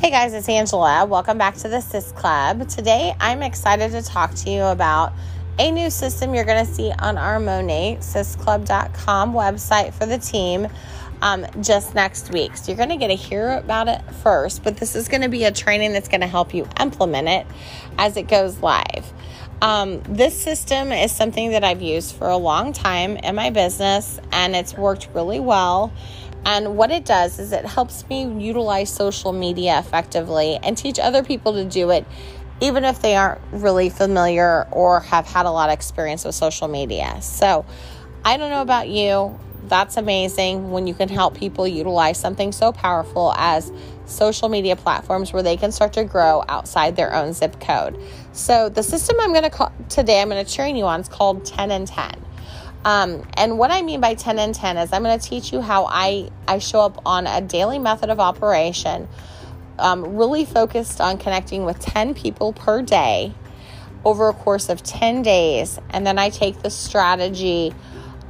Hey guys, it's Angela. Welcome back to the Sis Club. Today I'm excited to talk to you about a new system you're going to see on our Monat, sisclub.com website for the team um, just next week. So you're going to get to hear about it first, but this is going to be a training that's going to help you implement it as it goes live. Um, this system is something that I've used for a long time in my business and it's worked really well. And what it does is it helps me utilize social media effectively and teach other people to do it, even if they aren't really familiar or have had a lot of experience with social media. So, I don't know about you. That's amazing when you can help people utilize something so powerful as social media platforms where they can start to grow outside their own zip code. So, the system I'm going to call today, I'm going to train you on is called 10 and 10. Um, and what I mean by 10 and 10 is I'm going to teach you how I, I show up on a daily method of operation, um, really focused on connecting with 10 people per day over a course of 10 days. And then I take the strategy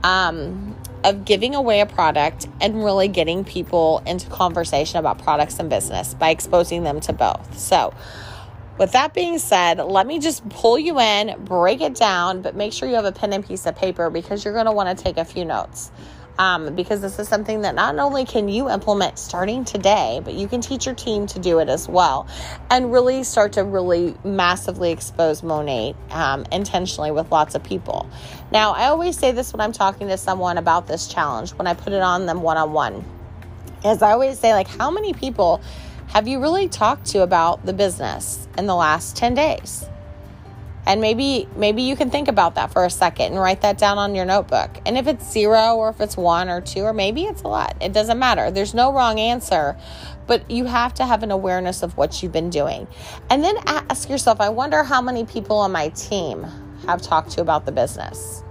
um, of giving away a product and really getting people into conversation about products and business by exposing them to both. So, with that being said, let me just pull you in, break it down, but make sure you have a pen and piece of paper because you're going to want to take a few notes. Um, because this is something that not only can you implement starting today, but you can teach your team to do it as well and really start to really massively expose Monat um, intentionally with lots of people. Now, I always say this when I'm talking to someone about this challenge, when I put it on them one on one, is I always say, like, how many people have you really talked to about the business in the last 10 days? And maybe maybe you can think about that for a second and write that down on your notebook. And if it's 0 or if it's 1 or 2 or maybe it's a lot, it doesn't matter. There's no wrong answer, but you have to have an awareness of what you've been doing. And then ask yourself, I wonder how many people on my team have talked to about the business.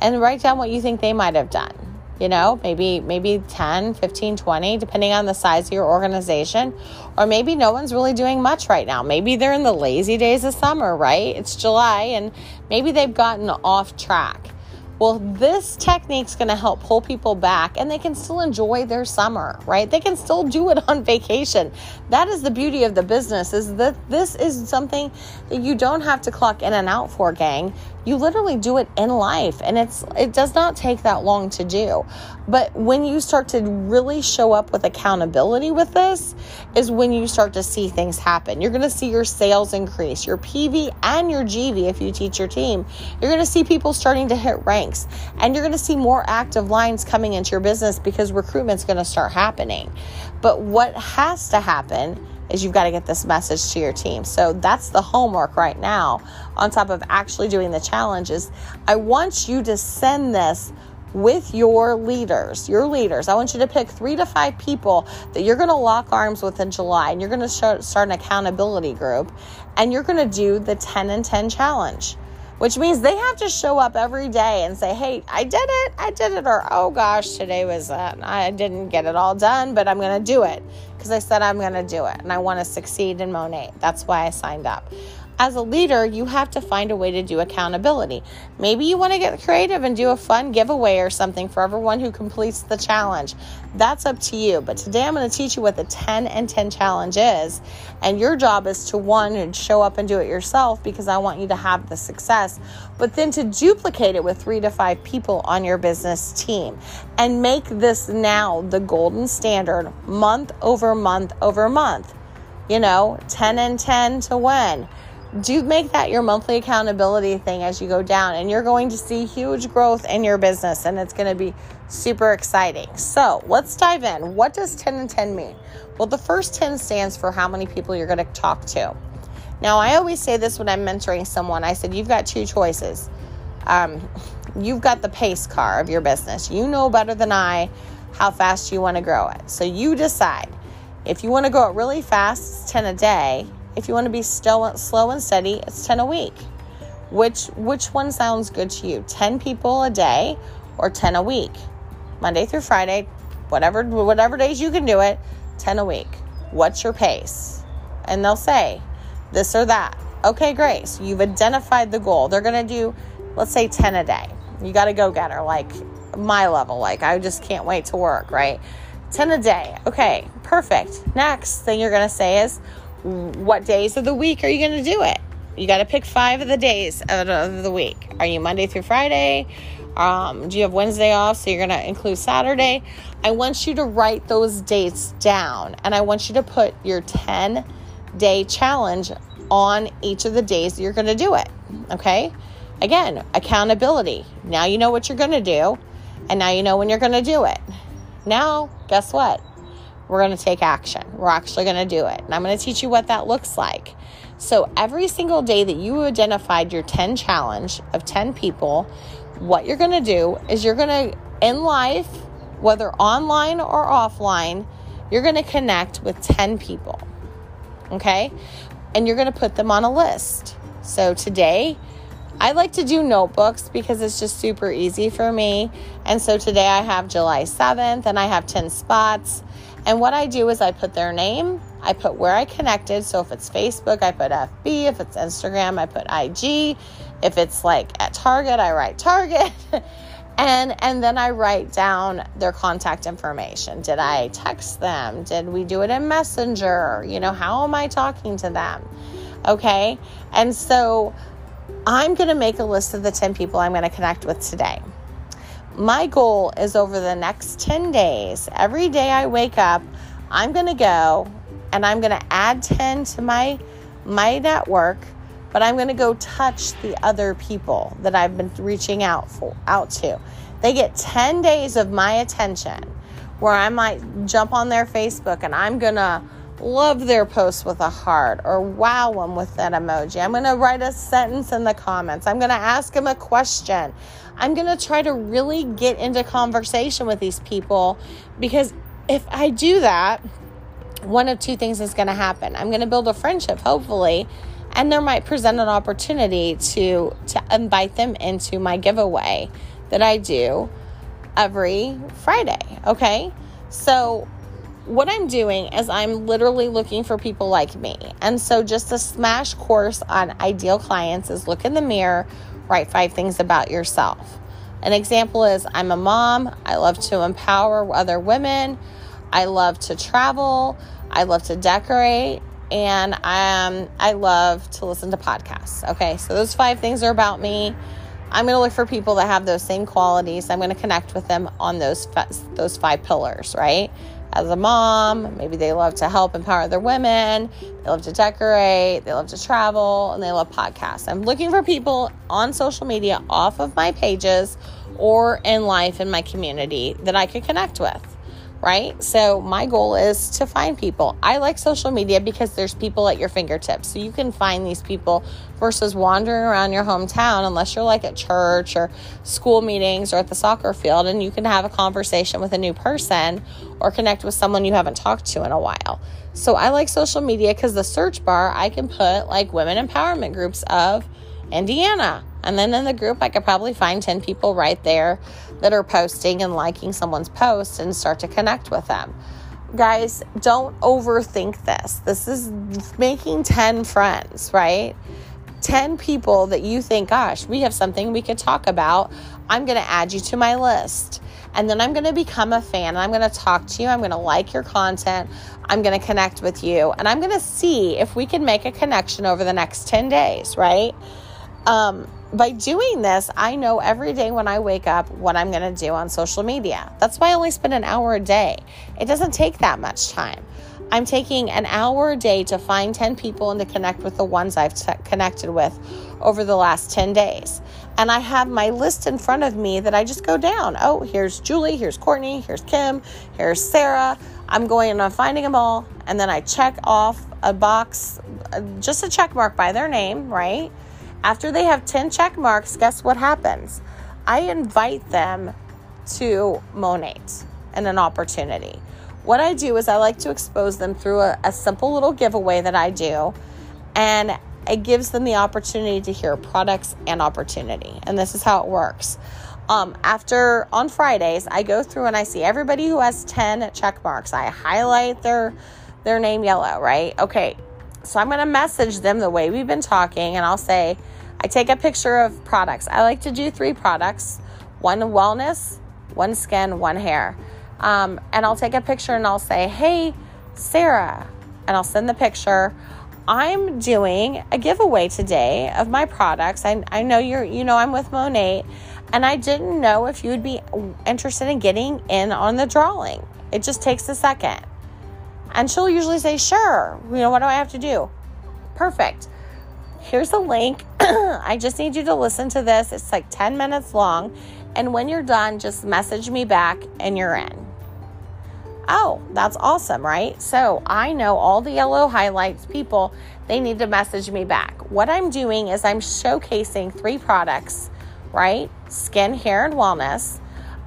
And write down what you think they might have done you know maybe maybe 10 15 20 depending on the size of your organization. Or maybe no one's really doing much right now. Maybe they're in the lazy days of summer right? It's july and maybe they've gotten off track well, this technique's going to help pull people back and they can still enjoy their summer, right? They can still do it on vacation. That is the beauty of the business is that this is something that you don't have to clock in and out for, gang. You literally do it in life and it's it does not take that long to do. But when you start to really show up with accountability with this is when you start to see things happen. You're going to see your sales increase, your PV and your GV if you teach your team. You're going to see people starting to hit ranks and you're going to see more active lines coming into your business because recruitment's going to start happening. But what has to happen is you've got to get this message to your team. So that's the homework right now on top of actually doing the challenges. I want you to send this with your leaders, your leaders. I want you to pick three to five people that you're going to lock arms with in July and you're going to start an accountability group and you're going to do the 10 and 10 challenge which means they have to show up every day and say, Hey, I did it, I did it, or oh gosh, today was, uh, I didn't get it all done, but I'm going to do it because I said I'm going to do it and I want to succeed in Monat. That's why I signed up as a leader, you have to find a way to do accountability. Maybe you want to get creative and do a fun giveaway or something for everyone who completes the challenge. That's up to you. But today I'm going to teach you what the 10 and 10 challenge is. And your job is to one, and show up and do it yourself because I want you to have the success, but then to duplicate it with three to five people on your business team and make this now the golden standard month over month over month. You know, 10 and 10 to win do make that your monthly accountability thing as you go down and you're going to see huge growth in your business and it's going to be super exciting. So let's dive in. What does 10 and 10 mean? Well the first 10 stands for how many people you're going to talk to. Now i always say this when i'm mentoring someone. I said you've got two choices. Um, you've got the pace car of your business. You know better than i how fast you want to grow it. So you decide. If you want to grow it really fast 10 a day if you want to be still slow and steady, it's 10 a week. Which which one sounds good to you? 10 people a day or 10 a week? Monday through Friday, whatever whatever days you can do it, 10 a week. What's your pace? And they'll say this or that. Okay, great. So you've identified the goal. They're going to do let's say 10 a day. You got to go getter like my level like I just can't wait to work, right? 10 a day. Okay, perfect. Next thing you're going to say is, what days of the week are you going to do it? You got to pick five of the days of the week. Are you Monday through Friday? Um, do you have Wednesday off? So you're going to include Saturday. I want you to write those dates down and I want you to put your 10 day challenge on each of the days you're going to do it. Okay. Again, accountability. Now you know what you're going to do and now you know when you're going to do it. Now, guess what? We're going to take action. We're actually going to do it. And I'm going to teach you what that looks like. So, every single day that you identified your 10 challenge of 10 people, what you're going to do is you're going to, in life, whether online or offline, you're going to connect with 10 people. Okay? And you're going to put them on a list. So, today, I like to do notebooks because it's just super easy for me. And so today I have July 7th and I have 10 spots. And what I do is I put their name, I put where I connected. So if it's Facebook, I put FB. If it's Instagram, I put IG. If it's like at Target, I write Target. and and then I write down their contact information. Did I text them? Did we do it in Messenger? You know, how am I talking to them? Okay? And so I'm going to make a list of the 10 people I'm going to connect with today my goal is over the next 10 days, every day I wake up, I'm going to go and I'm going to add 10 to my my network, but I'm going to go touch the other people that I've been reaching out for out to. They get 10 days of my attention where I might jump on their Facebook and I'm going to love their post with a heart or wow them with that emoji. I'm going to write a sentence in the comments. I'm going to ask them a question. I'm going to try to really get into conversation with these people because if I do that, one of two things is going to happen. I'm going to build a friendship, hopefully, and there might present an opportunity to to invite them into my giveaway that I do every Friday. Okay, so what I'm doing is I'm literally looking for people like me. And so, just a smash course on ideal clients is look in the mirror, write five things about yourself. An example is I'm a mom, I love to empower other women, I love to travel, I love to decorate, and um, I love to listen to podcasts. Okay, so those five things are about me. I'm going to look for people that have those same qualities. I'm going to connect with them on those those five pillars, right? As a mom. Maybe they love to help empower other women. They love to decorate. They love to travel and they love podcasts. I'm looking for people on social media off of my pages or in life in my community that I could connect with right? So my goal is to find people. I like social media because there's people at your fingertips. So you can find these people versus wandering around your hometown unless you're like at church or school meetings or at the soccer field and you can have a conversation with a new person or connect with someone you haven't talked to in a while. So I like social media cuz the search bar I can put like women empowerment groups of Indiana and then in the group, I could probably find 10 people right there that are posting and liking someone's post and start to connect with them. Guys, don't overthink this. This is making 10 friends, right? 10 people that you think, gosh, we have something we could talk about. I'm going to add you to my list. And then I'm going to become a fan. I'm going to talk to you. I'm going to like your content. I'm going to connect with you. And I'm going to see if we can make a connection over the next 10 days, right? Um, by doing this, I know every day when I wake up what I'm going to do on social media. That's why I only spend an hour a day. It doesn't take that much time. I'm taking an hour a day to find 10 people and to connect with the ones I've t- connected with over the last 10 days. And I have my list in front of me that I just go down. Oh, here's Julie, here's Courtney, here's Kim, here's Sarah. I'm going and I'm finding them all. And then I check off a box, uh, just a check mark by their name, right? After they have 10 check marks, guess what happens? I invite them to Monat and an opportunity. What I do is I like to expose them through a, a simple little giveaway that I do, and it gives them the opportunity to hear products and opportunity. And this is how it works. Um, after on Fridays, I go through and I see everybody who has 10 check marks. I highlight their their name yellow, right? Okay. So I'm going to message them the way we've been talking and I'll say, I take a picture of products. I like to do three products one wellness, one skin, one hair. Um, and I'll take a picture and I'll say, Hey, Sarah, and I'll send the picture. I'm doing a giveaway today of my products. I, I know you're, you know, I'm with Monat, and I didn't know if you would be interested in getting in on the drawing. It just takes a second. And she'll usually say, Sure. You know, what do I have to do? Perfect. Here's a link. I just need you to listen to this. It's like 10 minutes long. And when you're done, just message me back and you're in. Oh, that's awesome, right? So I know all the yellow highlights people, they need to message me back. What I'm doing is I'm showcasing three products, right? Skin, hair, and wellness.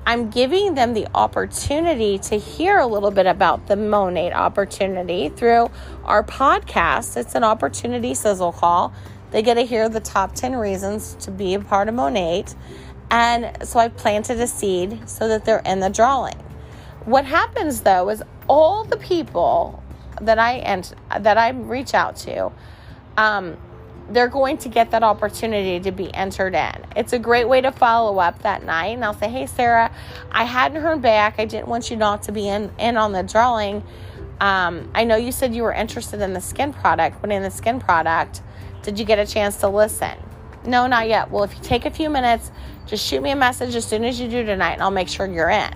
I'm giving them the opportunity to hear a little bit about the Monat opportunity through our podcast. It's an opportunity sizzle call. They get to hear the top 10 reasons to be a part of Monat. And so I planted a seed so that they're in the drawing. What happens though is all the people that I ent- that I reach out to, um, they're going to get that opportunity to be entered in. It's a great way to follow up that night. And I'll say, Hey, Sarah, I hadn't heard back. I didn't want you not to be in, in on the drawing. Um, I know you said you were interested in the skin product, but in the skin product, did you get a chance to listen? No, not yet. Well, if you take a few minutes, just shoot me a message as soon as you do tonight, and I'll make sure you're in.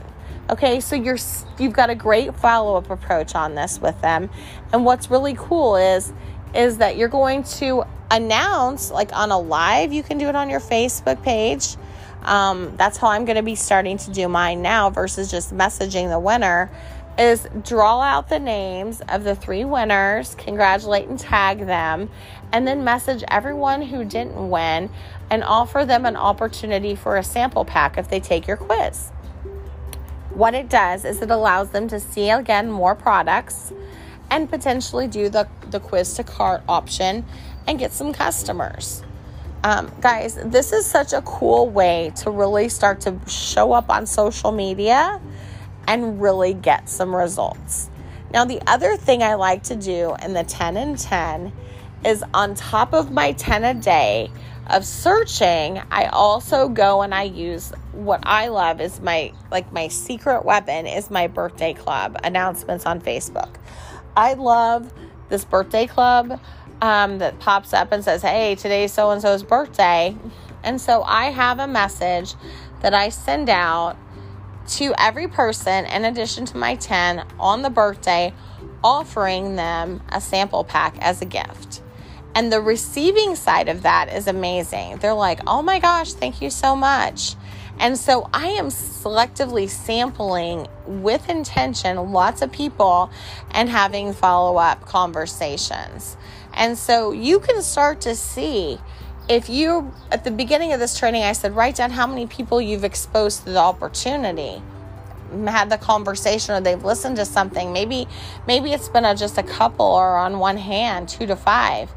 Okay, so you're you've got a great follow-up approach on this with them. And what's really cool is is that you're going to announce like on a live, you can do it on your Facebook page. Um, that's how I'm going to be starting to do mine now versus just messaging the winner is draw out the names of the three winners, congratulate and tag them, and then message everyone who didn't win and offer them an opportunity for a sample pack if they take your quiz. What it does is it allows them to see again more products and potentially do the, the quiz to cart option and get some customers. Um, guys, this is such a cool way to really start to show up on social media and really get some results. Now, the other thing I like to do in the 10 and 10 is on top of my 10 a day of searching, I also go and I use what I love is my like my secret weapon is my birthday club announcements on Facebook. I love this birthday club um, that pops up and says, Hey, today's so and so's birthday. And so I have a message that I send out to every person, in addition to my 10, on the birthday, offering them a sample pack as a gift. And the receiving side of that is amazing. They're like, oh my gosh, thank you so much. And so I am selectively sampling with intention lots of people and having follow up conversations. And so you can start to see if you, at the beginning of this training, I said, write down how many people you've exposed to the opportunity. Had the conversation or they've listened to something. Maybe maybe it's been a, just a couple or on one hand two to five.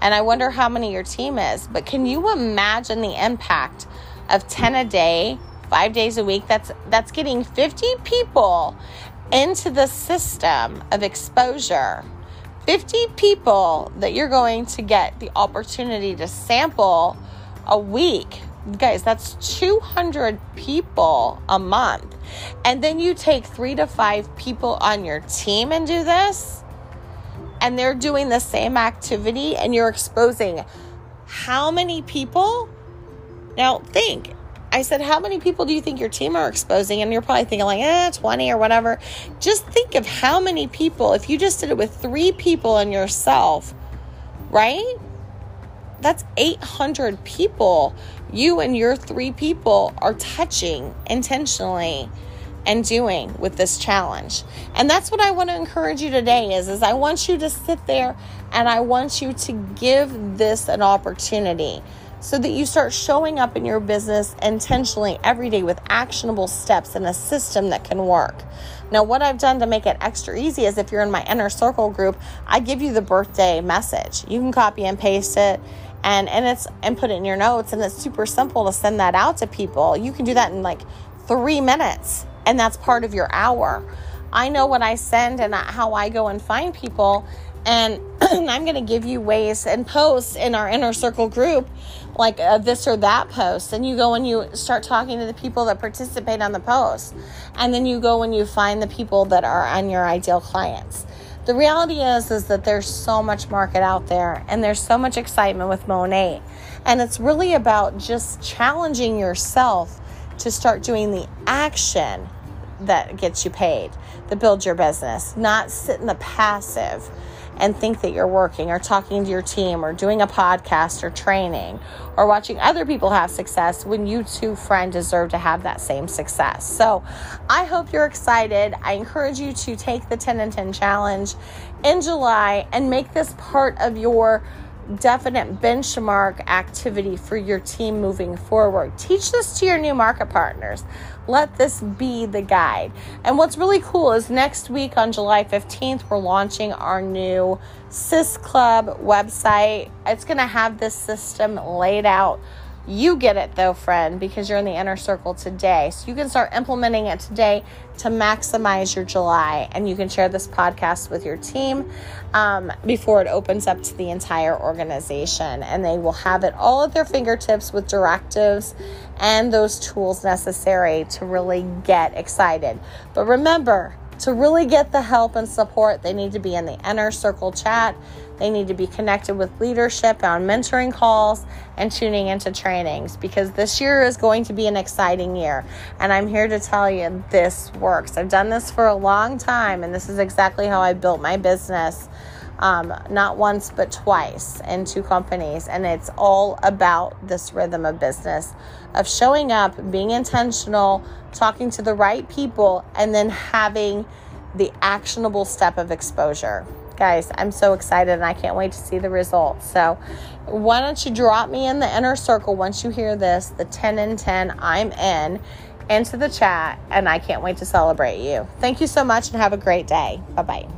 And i wonder how many your team is. But can you imagine the impact of 10 a day five days a week? That's that's getting 50 people into the system of exposure 50 people that you're going to get the opportunity to sample a week. Guys, that's 200 people a month. And then you take three to five people on your team and do this, and they're doing the same activity, and you're exposing how many people? Now, think I said, How many people do you think your team are exposing? And you're probably thinking, like, eh, 20 or whatever. Just think of how many people, if you just did it with three people and yourself, right? That's 800 people you and your three people are touching intentionally and doing with this challenge. And that's what I want to encourage you today is is I want you to sit there and I want you to give this an opportunity so that you start showing up in your business intentionally every day with actionable steps and a system that can work. Now, what I've done to make it extra easy is if you're in my inner circle group, I give you the birthday message. You can copy and paste it and and it's and put it in your notes and it's super simple to send that out to people. You can do that in like 3 minutes and that's part of your hour. I know what I send and how I go and find people and and I'm going to give you ways and posts in our inner circle group, like uh, this or that post. And you go and you start talking to the people that participate on the post. And then you go and you find the people that are on your ideal clients. The reality is is that there's so much market out there and there's so much excitement with Monat. And it's really about just challenging yourself to start doing the action that gets you paid, that builds your business, not sit in the passive and think that you're working or talking to your team or doing a podcast or training or watching other people have success when you too, friend, deserve to have that same success. So I hope you're excited. I encourage you to take the 10 and 10 challenge in July and make this part of your definite benchmark activity for your team moving forward. Teach this to your new market partners. Let this be the guide. And what's really cool is next week on July 15th, we're launching our new SIS Club website. It's going to have this system laid out you get it though, friend, because you're in the inner circle today. So you can start implementing it today to maximize your July. And you can share this podcast with your team um, before it opens up to the entire organization. And they will have it all at their fingertips with directives and those tools necessary to really get excited. But remember, to really get the help and support, they need to be in the inner circle chat. They need to be connected with leadership on mentoring calls and tuning into trainings because this year is going to be an exciting year. And I'm here to tell you this works. I've done this for a long time, and this is exactly how I built my business. Um, not once but twice in two companies. And it's all about this rhythm of business of showing up, being intentional, talking to the right people, and then having the actionable step of exposure. Guys, I'm so excited and I can't wait to see the results. So, why don't you drop me in the inner circle once you hear this, the 10 and 10 I'm in, into the chat, and I can't wait to celebrate you. Thank you so much and have a great day. Bye bye.